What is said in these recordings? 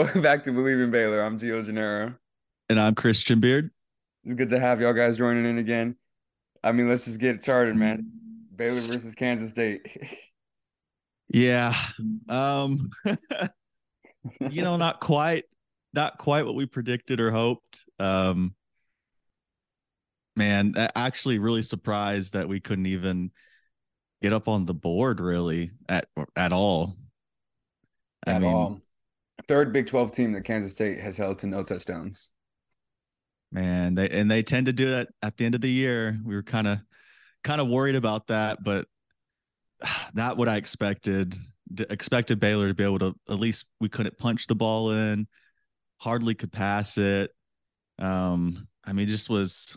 Welcome back to Bleav in Baylor. I'm Gio Gennaro. And I'm Christian Beard. It's good to have y'all guys joining in again. I mean, let's just get it started, man. Baylor versus Kansas State. yeah. Um you know, not quite not quite what we predicted or hoped. Um man, actually really surprised that we couldn't even get up on the board really at at all. I at mean, all third Big 12 team that Kansas State has held to no touchdowns. Man, they and they tend to do that at the end of the year. We were kind of kind of worried about that, but not what I expected. expected Baylor to be able to at least we couldn't punch the ball in, hardly could pass it. Um, I mean, just was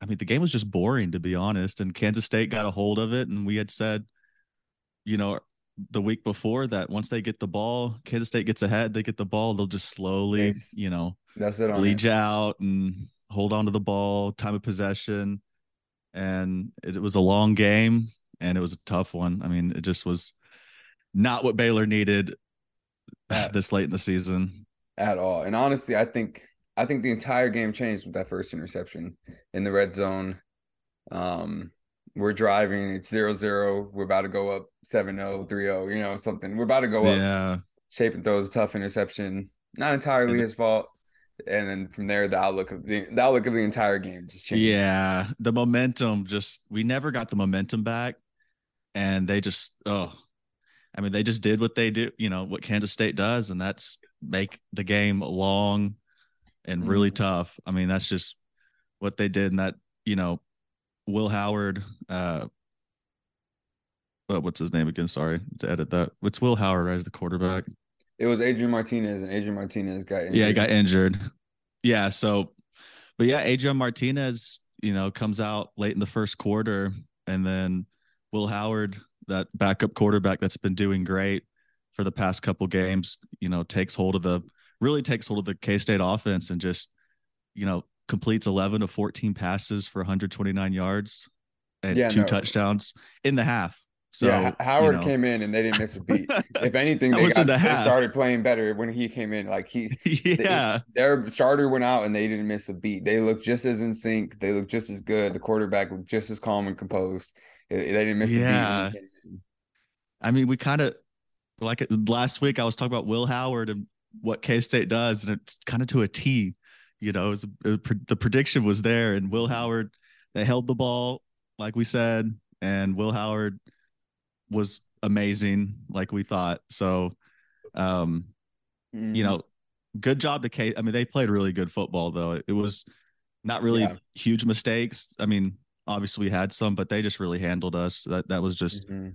I mean, the game was just boring to be honest. And Kansas State got a hold of it, and we had said, you know, the week before that once they get the ball, Kansas State gets ahead, they get the ball, they'll just slowly, you know, that's it bleed out and hold on to the ball, time of possession. And it, was a long game and it was a tough one. I mean, it just was not what Baylor needed at, this late in the season. At all. And honestly, I think I think the entire game changed with that first interception in the red zone. Um, we're driving, it's zero zero. We're about to go up 7-0, 3-0, you know, something. We're about to go up. Yeah. Shapen throws a tough interception. Not entirely his fault. And then from there, the outlook of the, the outlook of the entire game just changed. Yeah. The momentum just we never got the momentum back. And they just oh I mean, they just did what they do, you know, what Kansas State does, and that's make the game long and really mm-hmm. tough. I mean, that's just what they did. And that, you know, Will Howard. Uh, what's his name again? Sorry to edit that. It's Will Howard as the quarterback. It was Adrian Martinez, and Adrian Martinez got injured. yeah, he got injured. Yeah, so, but yeah, Adrian Martinez, you know, comes out late in the first quarter, and then Will Howard, that backup quarterback that's been doing great for the past couple games, you know, takes hold of the really takes hold of the K State offense and just, you know, completes 11 of 14 passes for 129 yards and yeah, two no. touchdowns in the half. So yeah, Howard you know. came in and they didn't miss a beat. if anything, they, got, the they started playing better when he came in. Like he, yeah, they, their starter went out and they didn't miss a beat. They looked just as in sync. They looked just as good. The quarterback looked just as calm and composed. They didn't miss yeah. a beat. I mean, we kind of like last week. I was talking about Will Howard and what K State does, and it's kind of to a T you know, was, the prediction was there, and Will Howard they held the ball like we said, and Will Howard was amazing, like we thought. So, um, mm. you know, good job to Kate. I mean, they played really good football, though. It was not really yeah. huge mistakes. I mean, obviously we had some, but they just really handled us. That that was just. Mm-hmm.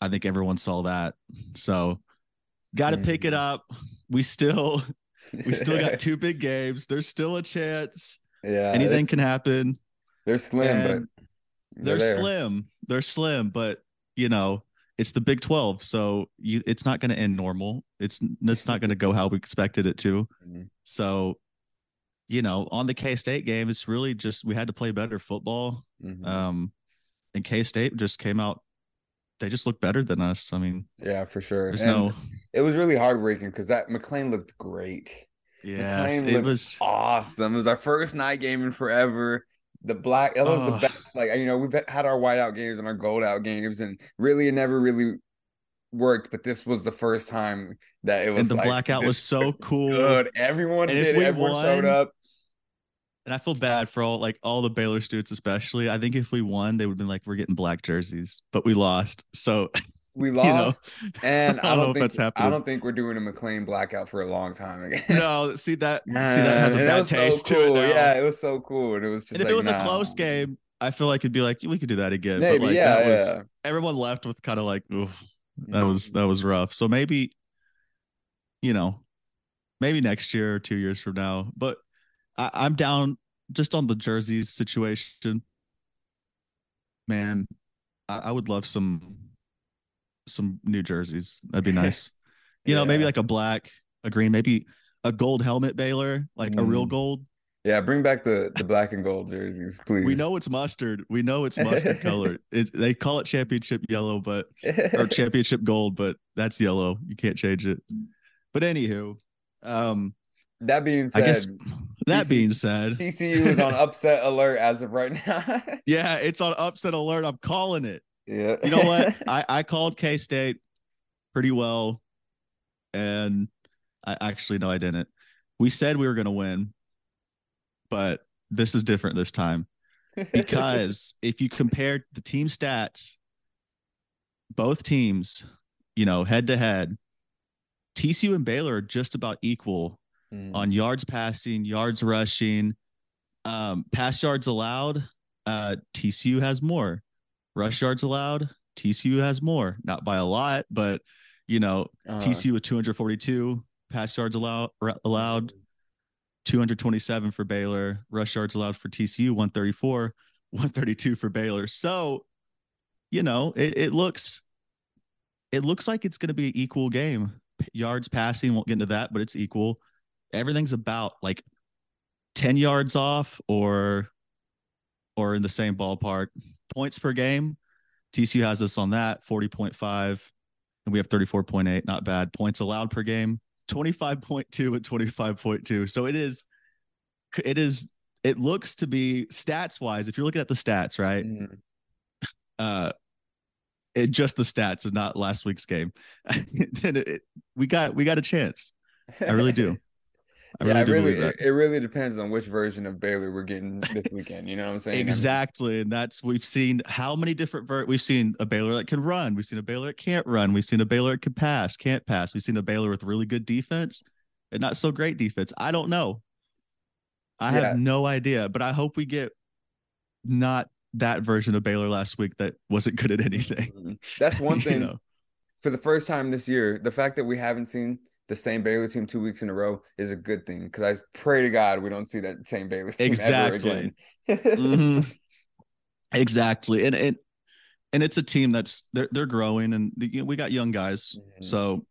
I think everyone saw that. So, got to mm-hmm. pick it up. We still we still got two big games. There's still a chance. Yeah. Anything can happen. They're slim, but they're, they're slim. They're slim, but you know, it's the Big 12, so you it's not going to end normal. It's it's not going to go how we expected it to. Mm-hmm. So, you know, on the K State game, it's really just we had to play better football. Mm-hmm. Um, and K State just came out they just look better than us. I mean, yeah, for sure. There's and no. It was really heartbreaking because that McLane looked great. Yeah, it was awesome. It was our first night game in forever. The black, it was oh. the best. Like you know, we've had our whiteout games and our gold out games, and really, it never really worked. But this was the first time that it was. And the like, blackout was so cool. Good. Everyone and did. Everyone won, showed up and I feel bad for all like all the Baylor students, especially. I think if we won, they would have been like, "We're getting black jerseys," but we lost. So we lost, you know, and I don't, I don't think that's happening. I don't think we're doing a McLane blackout for a long time again. no, see that see that has a bad taste so cool. to it. Now. Yeah, it was so cool, and it was just. And if it was nah. a close game, I feel like it'd be like we could do that again. Maybe, but like yeah, that was yeah. everyone left with kind of like, that mm-hmm. was that was rough. So maybe, you know, maybe next year or two years from now, but. I, I'm down just on the jerseys situation, man, I, I would love some some new jerseys. That'd be nice. you yeah. know, maybe like a black, a green, maybe a gold helmet Baylor, like mm. a real mm. gold. Yeah, bring back the the black and gold jerseys, please. We know it's mustard. We know it's mustard color. It, they call it championship yellow, but or championship gold, but that's yellow. You can't change it. But anywho, Um, that being said, I guess that TCU being said, TCU is on upset alert as of right now. yeah, it's on upset alert. I'm calling it. yeah. You know what? I, I called K State pretty well. And I actually, no, I didn't. We said we were going to win, but this is different this time because if you compare the team stats, both teams, you know, head to head, TCU and Baylor are just about equal Mm. on yards passing, yards rushing, um, pass yards allowed. Uh, TCU has more. Rush yards allowed. TCU has more. Not by a lot, but you know, Uh, TCU with 242 pass yards allowed. Allowed 227 for Baylor. Rush yards allowed for TCU 134, 132 for Baylor. So, you know, it, it looks it looks like it's going to be an equal game. Yards passing won't get into that, but it's equal. Everything's about like 10 yards off or or in the same ballpark. Points per game. TCU has us on that 40.5 and we have 34.8, not bad. Points allowed per game 25.2 and 25.2. So it is it is it looks to be stats wise if you're looking at the stats, right? mm. uh it just the stats and not last week's game then it, we got we got a chance i really do i yeah, really it really, it, it really depends on which version of Baylor we're getting this weekend. You know what I'm saying? Exactly and that's we've seen how many different ver- we've seen a baylor that can run we've seen a baylor that can't run we've seen a baylor that can pass can't pass we've seen a baylor with really good defense and not so great defense i don't know i Yeah. have no idea but i hope we get not that version of baylor last week that wasn't good at anything. That's one You thing know? for the first time this year. The fact that we haven't seen the same Baylor team two weeks in a row is a good thing because I pray to God we don't see that same Baylor team Exactly. ever again. Mhm. Exactly, and and and it's a team that's they're they're growing, and the, you know, we got young guys, Mhm. so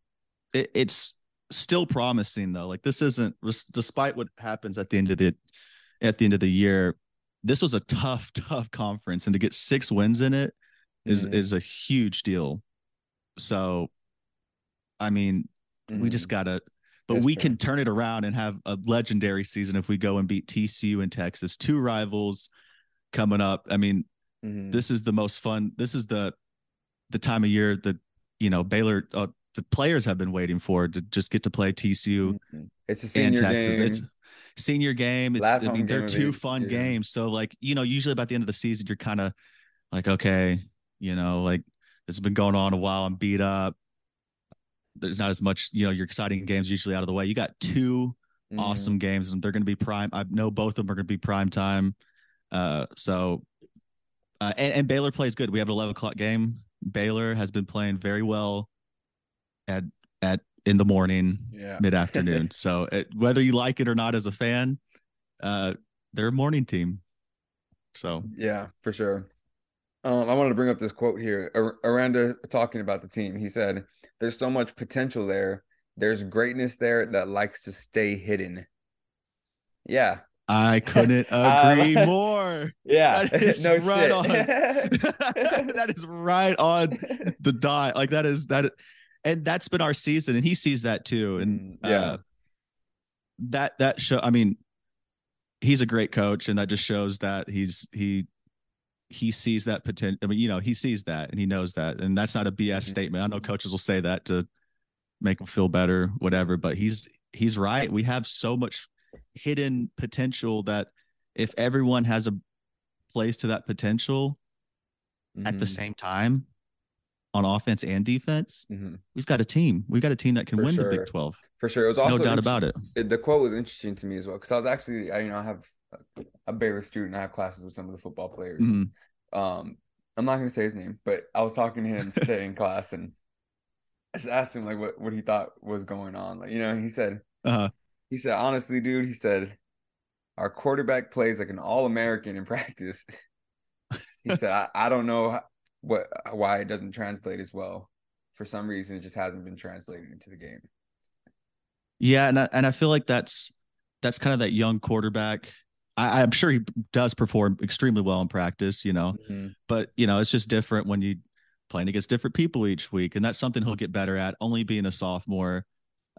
it, it's still promising though. Like this isn't, despite what happens at the end of the at the end of the year, this was a tough, tough conference, and to get six wins in it is Mhm. is a huge deal. So, I mean, we just Mhm. gotta. But That's we fair. can turn it around and have a legendary season if we go and beat TCU and Texas, two rivals coming up. I mean, Mhm. this is the most fun. This is the the time of year that you know Baylor, uh, the players have been waiting for to just get to play TCU Mhm. It's a and senior Texas. game. It's senior game. It's Last I mean they're two fun year. games. So like you know usually about the end of the season you're kind of like okay you know like this has been going on a while. I'm beat up. There's not as much you know your exciting games usually out of the way. You got two Mhm. awesome games and they're going to be prime. I know both of them are going to be prime time. Uh, so, uh, and, and Baylor plays good. We have an 11 o'clock game. Baylor has been playing very well at, at in the morning, Yeah. mid afternoon. so it, whether you like it or not as a fan, uh, they're a morning team. So Yeah, for sure. Um, I wanted to bring up this quote here. Ar- Aranda talking about the team. He said, "There's so much potential there. There's greatness there that likes to stay hidden." Yeah, I couldn't agree like- more. yeah. That is no right shit. on. that is right on the dot. Like that is that, and that's been our season, and he sees that too. And Mm, yeah. uh, that that show. I mean, he's a great coach, and that just shows that he's he he sees that potential. I mean, you know, he sees that and he knows that, and that's not a BS Mhm. statement. I know coaches will say that to make them feel better, whatever. But he's he's right. We have so much hidden potential that if everyone has a plays to that potential at the Mhm, same time on offense and defense, mhm. we've got a team. We've got a team that can For win the. Big 12. For sure. It was also No doubt about it. it- the quote was interesting to me as well because I was actually, I, you know, I have a- Baylor student. I have classes with some of the football players. Mhm. Um, I'm not going to say his name, but I was talking to him today in class, and I just asked him like what what he thought was going on. Like, you know, he said, Uh-huh. he said, honestly, dude, he said, our quarterback plays like an All American in practice. he said, I, I don't know how- what why it doesn't translate as well. For some reason, it just hasn't been translated into the game. Yeah, and I, and I feel like that's that's kind of that young quarterback. I, I'm sure he does perform extremely well in practice, you know, but you know, it's just different when you playing against different people each week, and that's something he'll get better at. Only being a sophomore,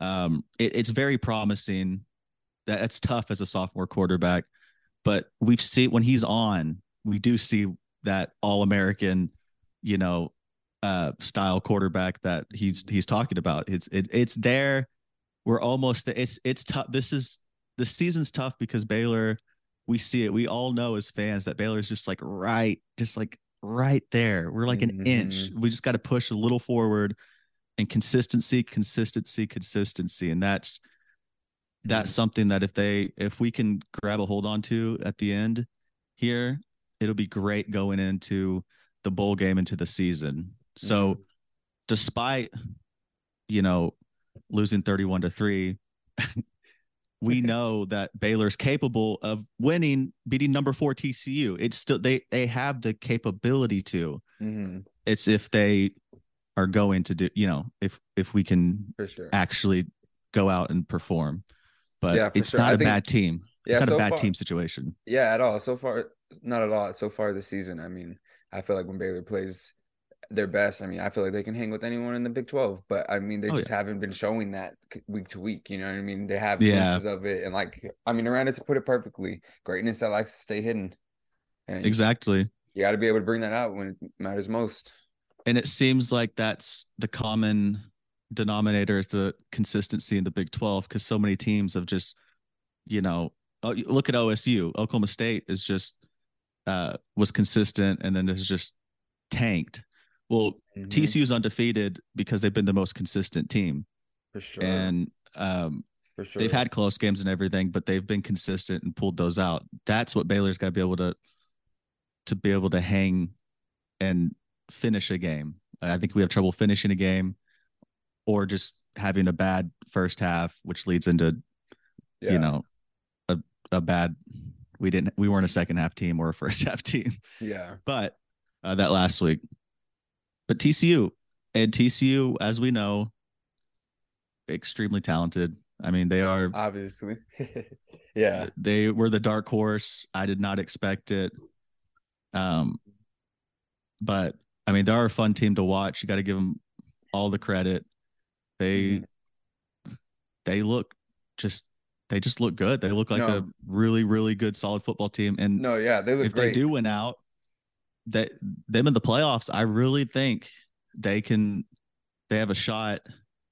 Um, it, it's very promising. That it's tough as a sophomore quarterback, but we've seen when he's on, we do see that all American, you know, uh, style quarterback that he's he's talking about. It's it, it's there. We're almost. It's it's tough. This is the season's tough because Baylor. We see it. We all know as fans that Baylor's just like right, just like right there. We're like an mm-hmm. inch. We just got to push a little forward and consistency, consistency, consistency. And that's that's mm-hmm. something that if they if we can grab a hold on to at the end here, it'll be great going into the bowl game into the season. So mm-hmm. despite you know losing 31 to 3 we know that Baylor's capable of winning, beating number four TCU. It's still they they have the capability to. Mm-hmm. It's if they are going to do, you know, if if we can sure. actually go out and perform. But yeah, it's sure. not I a think, bad team. Yeah, it's not so a bad far, team situation. Yeah, at all. So far, not at all. So far this season, I mean, I feel like when Baylor plays their best. I mean, I feel like they can hang with anyone in the Big 12, but I mean, they oh, just yeah. haven't been showing that week to week. You know what I mean? They have yeah. of it. And like, I mean, around it to put it perfectly, greatness that likes to stay hidden. And exactly. You got to be able to bring that out when it matters most. And it seems like that's the common denominator is the consistency in the Big 12 because so many teams have just, you know, oh, look at OSU. Oklahoma State is just, uh, was consistent and then has just tanked well, mm-hmm. TCU is undefeated because they've been the most consistent team. For sure. And um, For sure. they've had close games and everything, but they've been consistent and pulled those out. That's what Baylor's got to be able to to be able to hang and finish a game. I think we have trouble finishing a game or just having a bad first half, which leads into yeah. you know a a bad we didn't we weren't a second half team or a first half team. Yeah. But uh, that last week but TCU and TCU, as we know, extremely talented. I mean, they are obviously, yeah. They were the dark horse. I did not expect it. Um, but I mean, they're a fun team to watch. You got to give them all the credit. They mm-hmm. they look just they just look good. They look like no. a really really good solid football team. And no, yeah, they look. If great. they do win out, that them in the playoffs, I really think they can they have a shot.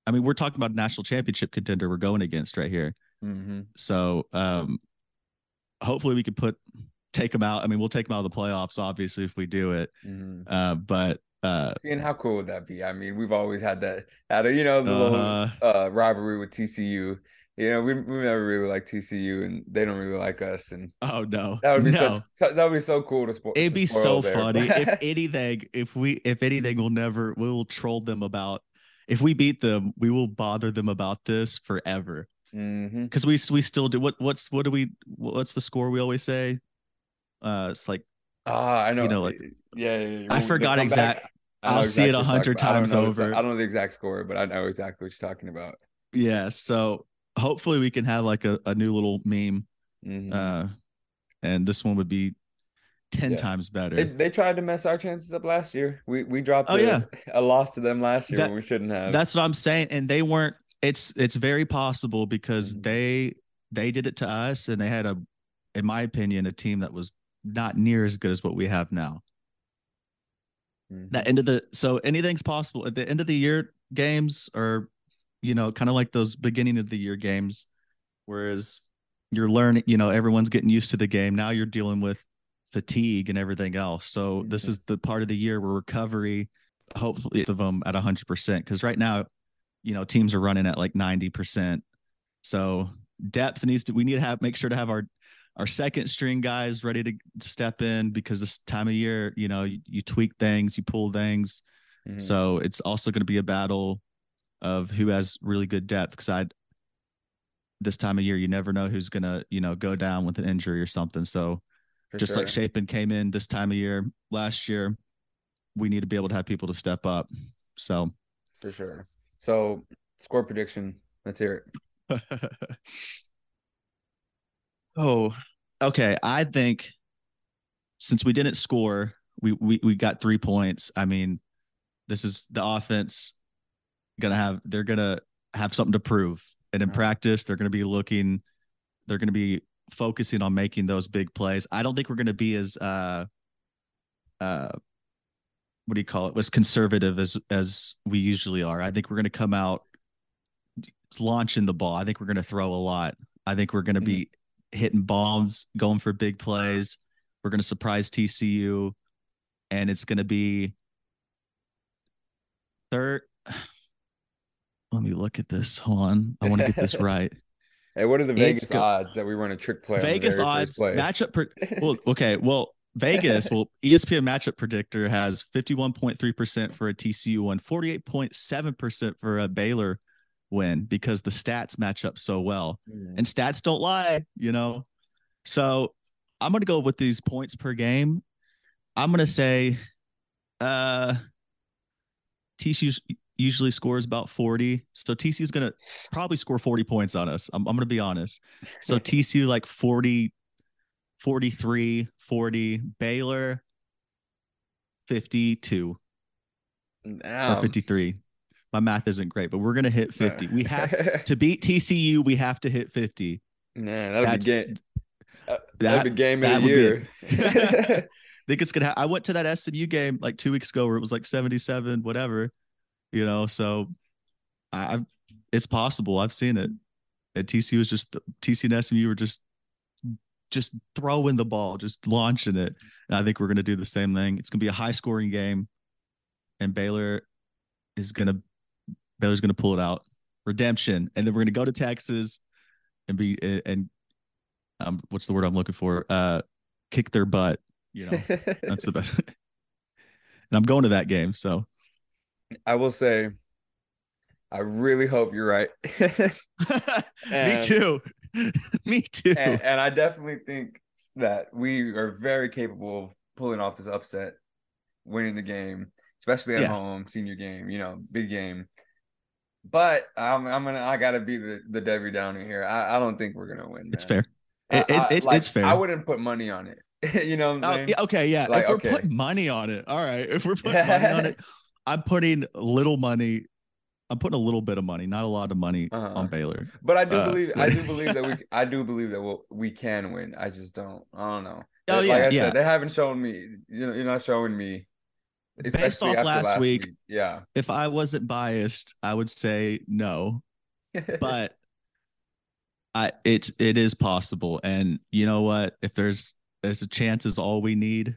I mean, we're talking about a national championship contender we're going against right here. Mm-hmm. So um hopefully we can put take them out. I mean, we'll take them out of the playoffs, obviously, if we do it. Mm-hmm. Uh, but uh, and how cool would that be? I mean, we've always had that, had a, you know, the uh, little uh, rivalry with TCU you know, we we never really like TCU, and they don't really like us. And oh no, that would be no. such that would be so cool to sport. It'd be so there. funny if anything. If we if anything, we'll never we'll troll them about. If we beat them, we will bother them about this forever. Because mm-hmm. we we still do what what's what do we what's the score we always say? Uh, it's like ah, I know. You know, like yeah, yeah, yeah. I forgot exact. I'll exactly see it a hundred times over. I don't know the exact score, but I know exactly what you're talking about. Yeah, so hopefully we can have like a, a new little meme. Mm-hmm. Uh, and this one would be 10 yeah. times better. They, they, tried to mess our chances up last year. We we dropped oh, a, yeah. a loss to them last year that, we shouldn't have. That's what I'm saying. And they weren't it's it's very possible because mm-hmm. they they did it to us and they had a in my opinion a team that was not near as good as what we have now. Mm-hmm. That end of the so anything's possible at the end of the year games are you know, kind of like those beginning of the year games, whereas you're learning, you know, everyone's getting used to the game. Now you're dealing with fatigue and everything else. So this is the part of the year where recovery, hopefully, of them at 100%. Because right now, you know, teams are running at like 90%. So depth needs to, we need to have, make sure to have our, our second string guys ready to step in because this time of year, you know, you, you tweak things, you pull things. Mm-hmm. So it's also going to be a battle of who has really good depth because I this time of year you never know who's gonna you know go down with an injury or something. So For just sure. like Shapen came in this time of year last year, we need to be able to have people to step up. So for sure. So score prediction. Let's hear it. oh, okay. I think since we didn't score, we we we got three points. I mean, this is the offense gonna have they're gonna have something to prove. And in practice, they're going to be looking, they're going to be focusing on making those big plays. I don't think we're going to be as uh uh what do you call it? Was conservative as as we usually are. I think we're going to come out launching the ball. I think we're going to throw a lot. I think we're going to be hitting bombs, going for big plays. We're going to surprise TCU, and it's going to be third. Let me look at this. Hold on. I want to get this right. Hey, what are the Vegas go- odds that we run a trick play? Vegas odds play? matchup. Per, well, okay. Well, Vegas. Well, ESPN matchup predictor has fifty-one point three percent for a TCU win, forty-eight point seven percent for a Baylor win because the stats match up so well, Mm. and stats don't lie, you know. So I'm gonna go with these points per game. I'm gonna say, uh, TCU usually scores about forty, so TCU is gonna probably score 40 points on us. I'm, I'm going to be honest. So TCU like 40, 43, 40, Baylor 52 or 53. My math isn't great, but we're going to hit 50. We have to beat TCU, we have to hit 50. Man, that'll That's be game. uh, that. that'd be game of the year. I think it's going to ha- I went to that SMU game like 2 weeks ago where it was like 77 whatever, you know, so I it's possible. I've seen it. And TCU was just TCU and SMU were just just throwing the ball, just launching it. And I think we're going to do the same thing. It's going to be a high scoring game, and Baylor is going to Baylor's going to pull it out. Redemption, and then we're going to go to Texas and be and um what's the word I'm looking for? Uh, kick their butt. You know, that's the best. and I'm going to that game, so I will say, I really hope you're right. me too. me too. and, and I definitely think that we are very capable of pulling off this upset, winning the game, especially at Yeah. home, senior game, you know, big game. But I'm I'm gonna I gotta be the the Debbie Downer here. I, I don't think we're gonna win. it's man. fair. It- it- it's like, it's fair. I wouldn't put money on it. you know what I'm Oh, saying? okay, yeah. Like, if we're okay. putting money on it, all right. If we're putting money on it, I'm putting little money. I'm putting a little bit of money, not a lot of money Uh-huh. on Baylor. But I do Uh, believe I do believe that we I do believe that we'll, we can win. I just don't. I don't know. Oh, like yeah, I yeah. said, they haven't shown me. You know, you're not showing me. Based off after last week, Yeah. If I wasn't biased, I would say no. But I it's it is possible. And you know what? If there's there's a chance is all we need.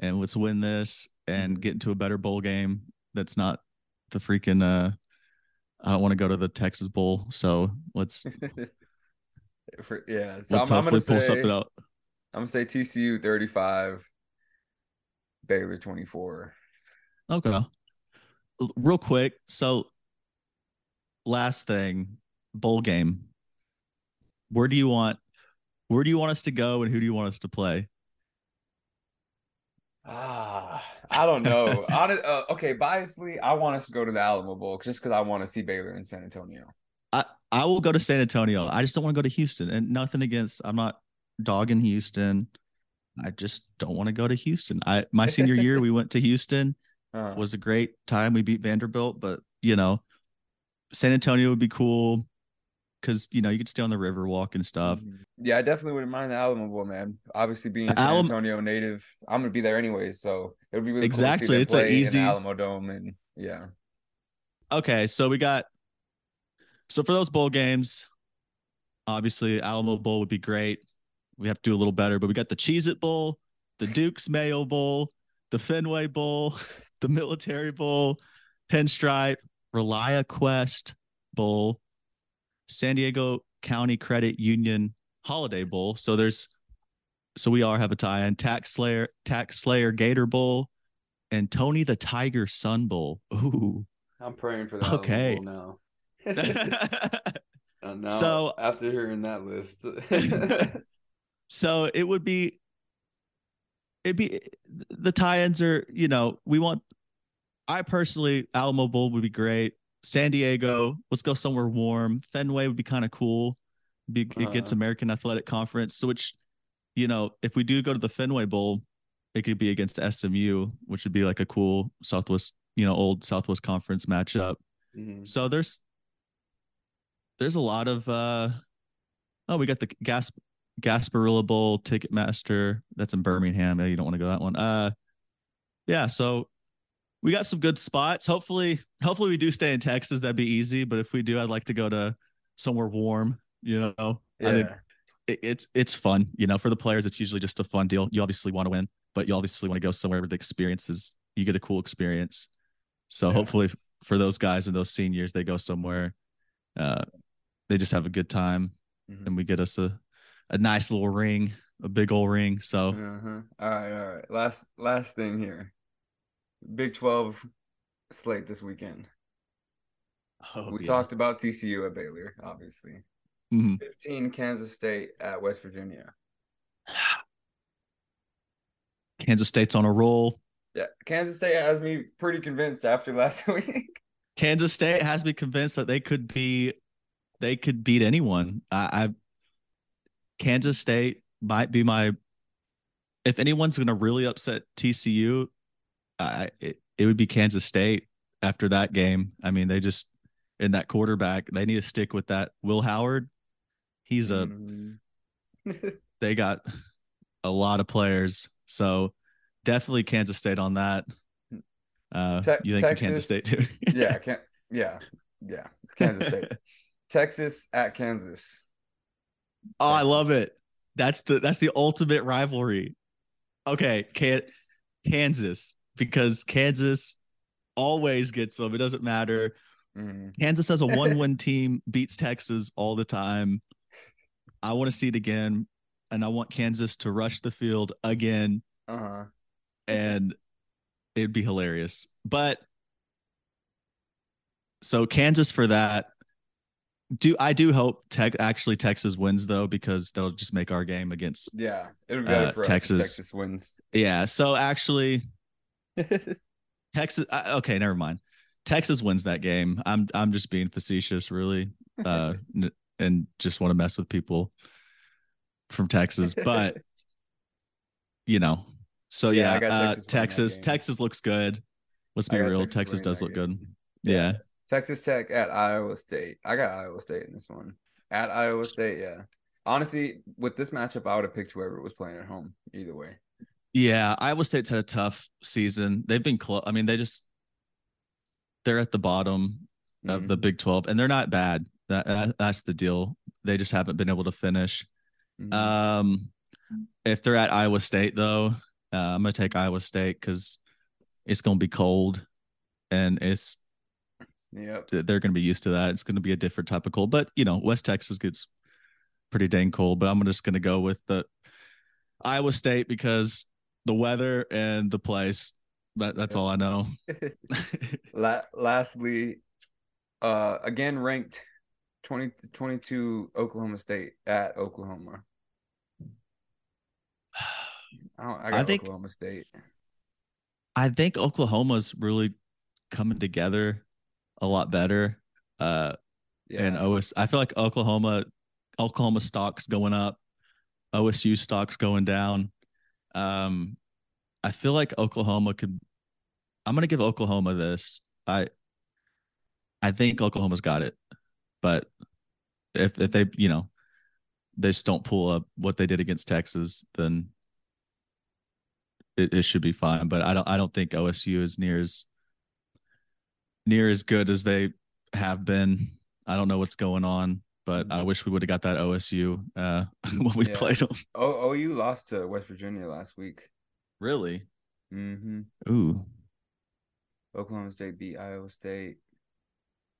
And let's win this and get into a better bowl game. That's not the freaking uh I don't want to go to the Texas Bowl. So let's For- yeah. So let's I'm, I'm hopefully gonna pull say something out. I'm gonna say TCU 35, Baylor 24. Okay. Real quick. So, last thing, bowl game. Where do you want? Where do you want us to go, and who do you want us to play? Ah, I don't know. Honest, uh, okay, biasly, I want us to go to the Alamo Bowl just because I want to see Baylor in San Antonio. I I will go to San Antonio. I just don't want to go to Houston. And nothing against. I'm not dogging Houston. I just don't want to go to Houston. I my senior year we went to Houston. Uh, Was a great time. We beat Vanderbilt, but you know, San Antonio would be cool because you know you could stay on the river walk and stuff. Mhm. Yeah, I definitely wouldn't mind the Alamo Bowl, man. Obviously, being San Alam- Antonio native, I'm gonna be there anyways, so it would be really Exactly, Cool to it's see a them play easy- Alamo Dome, and yeah, Okay, so we got so for those bowl games, obviously Alamo Bowl would be great. We have to do a little better, but we got the Cheez It Bowl, the Duke's Mayo Bowl, the Fenway Bowl, the Military Bowl, Pinstripe, Relia Quest Bowl, San Diego County Credit Union Holiday Bowl. So there's so we all have a tie-in. Tax Slayer, Tax Slayer Gator Bowl, and Tony the Tiger Sun Bowl. Ooh. I'm praying for that. Okay. Bowl now. So- after hearing that list, so it would be it'd be the tie-ins are you know we want i personally alamo bowl would be great san diego let's go somewhere warm fenway would be kind of cool be, it gets Uh-huh. american athletic conference so which you know if we do go to the fenway bowl it could be against smu which would be like a cool southwest you know old southwest conference matchup Mhm. so there's there's a lot of uh oh we got the gas Gasparilla Bowl Ticketmaster that's in Birmingham. You don't want to go that one. Uh yeah, so we got some good spots. Hopefully, hopefully we do stay in Texas. That'd be easy. But if we do, I'd like to go to somewhere warm. You know, Yeah. I think it, it's it's fun. You know, for the players, it's usually just a fun deal. You obviously want to win, but you obviously want to go somewhere where the experience is you get a cool experience. So Yeah. hopefully for those guys and those seniors, they go somewhere. Uh, they just have a good time, Mhm. and we get us a a nice little ring, a big old ring. So Uh-huh. All right, all right. Last last thing here. Big 12 slate this weekend. oh, we yeah. talked about TCU at Baylor, obviously. Mhm. 15 Kansas State at West Virginia. Kansas State's on a roll. Yeah, Kansas State has me pretty convinced after last week. Kansas State has me convinced that they could be, they could beat anyone. I, I Kansas State might be my. If anyone's going to really upset TCU, I it, it would be Kansas State after that game. I mean, they just in that quarterback, they need to stick with that. Will Howard, he's a. Mhm. They got a lot of players, so definitely Kansas State on that. Uh, Te- you think Kansas State too? yeah, can yeah, yeah. Kansas State. Texas at Kansas. Oh, I love it. That's the that's the ultimate rivalry. Okay, can Kansas because Kansas always gets them. It doesn't matter. Mhm. Kansas as a one-win team beats Texas all the time. I want to see it again, and I want Kansas to rush the field again, Uh-huh. and it'd be hilarious. But so Kansas for that. Do I do hope Tech actually Texas wins though because that'll just make our game against Yeah, it would be better Uh, for Texas. Texas wins. yeah. So actually Texas. uh, Okay, never mind. Texas wins that game. I'm I'm just being facetious, really, uh, n- and just want to mess with people from Texas. But you know, so Yeah, yeah, uh, Texas Texas. Texas looks good. Let's be real. Texas Texas does look game. good. Yeah. Texas Tech at Iowa State. I got Iowa State in this one. At Iowa State, yeah. Honestly, with this matchup, I would have picked whoever was playing at home. Either way. Yeah, Iowa State's had a tough season. They've been close. I mean, they just they're at the bottom of the Mhm. Big Twelve, and they're not bad. That, that that's the deal. They just haven't been able to finish. Mhm. Um, if they're at Iowa State, though, uh, I'm gonna take Iowa State because it's gonna be cold, and it's yep. they're gonna be used to that. It's gonna be a different type of cold. But you know, West Texas gets pretty dang cold. But I'm just gonna go with the Iowa State because the weather and the place. That that's all I know. La- lastly, uh, again ranked 20 to 22 Oklahoma State at Oklahoma. I, don't, I got I think- Oklahoma State. I think Oklahoma's really coming together a lot better. Uh, Yeah. and OS. I feel like Oklahoma, Oklahoma stocks going up, OSU stocks going down. Um, I feel like Oklahoma could. I'm gonna give Oklahoma this. I, I think Oklahoma's got it, but if if they you know, they just don't pull up what they did against Texas, then it, it should be fine. But I don't I don't think OSU is near as near as good as they have been. I don't know what's going on, but I wish we would have got that OSU uh, when we Yeah. played them. O- OU lost to West Virginia last week. Really? Mm-hmm. Ooh. Oklahoma State beat Iowa State.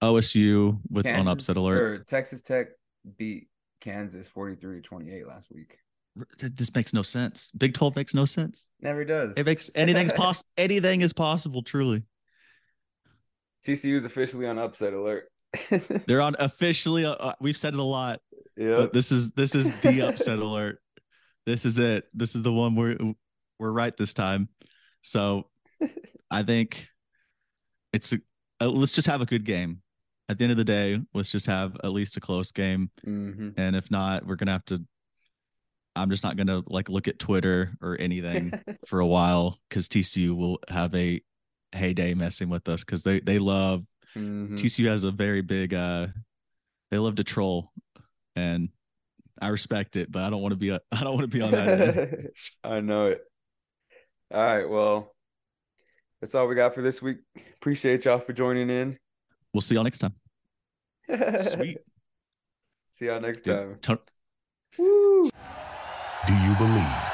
OSU with on upset alert. Texas Tech beat Kansas 43-28 last week. This makes no sense. Big 12 makes no sense. Never does. It makes anything's possible. Anything is possible, truly. TCU is officially on upset alert. They're on officially. Uh, uh, we've said it a lot, yep. but this is this is the upset alert. This is it. This is the one we're we're right this time. So I think it's a, uh, let's just have a good game. At the end of the day, let's just have at least a close game. hmm And if not, we're gonna have to. I'm just not gonna like look at Twitter or anything for a while because TCU will have a heyday messing with us because they they love Mhm. TCU has a very big uh they love to troll, and I respect it, but I don't want to be. A, I don't want to be on that. I know it. All right, well, that's all we got for this week. Appreciate y'all for joining in. We'll see y'all next time. Sweet. See y'all next time. Ton- Woo. Do you believe?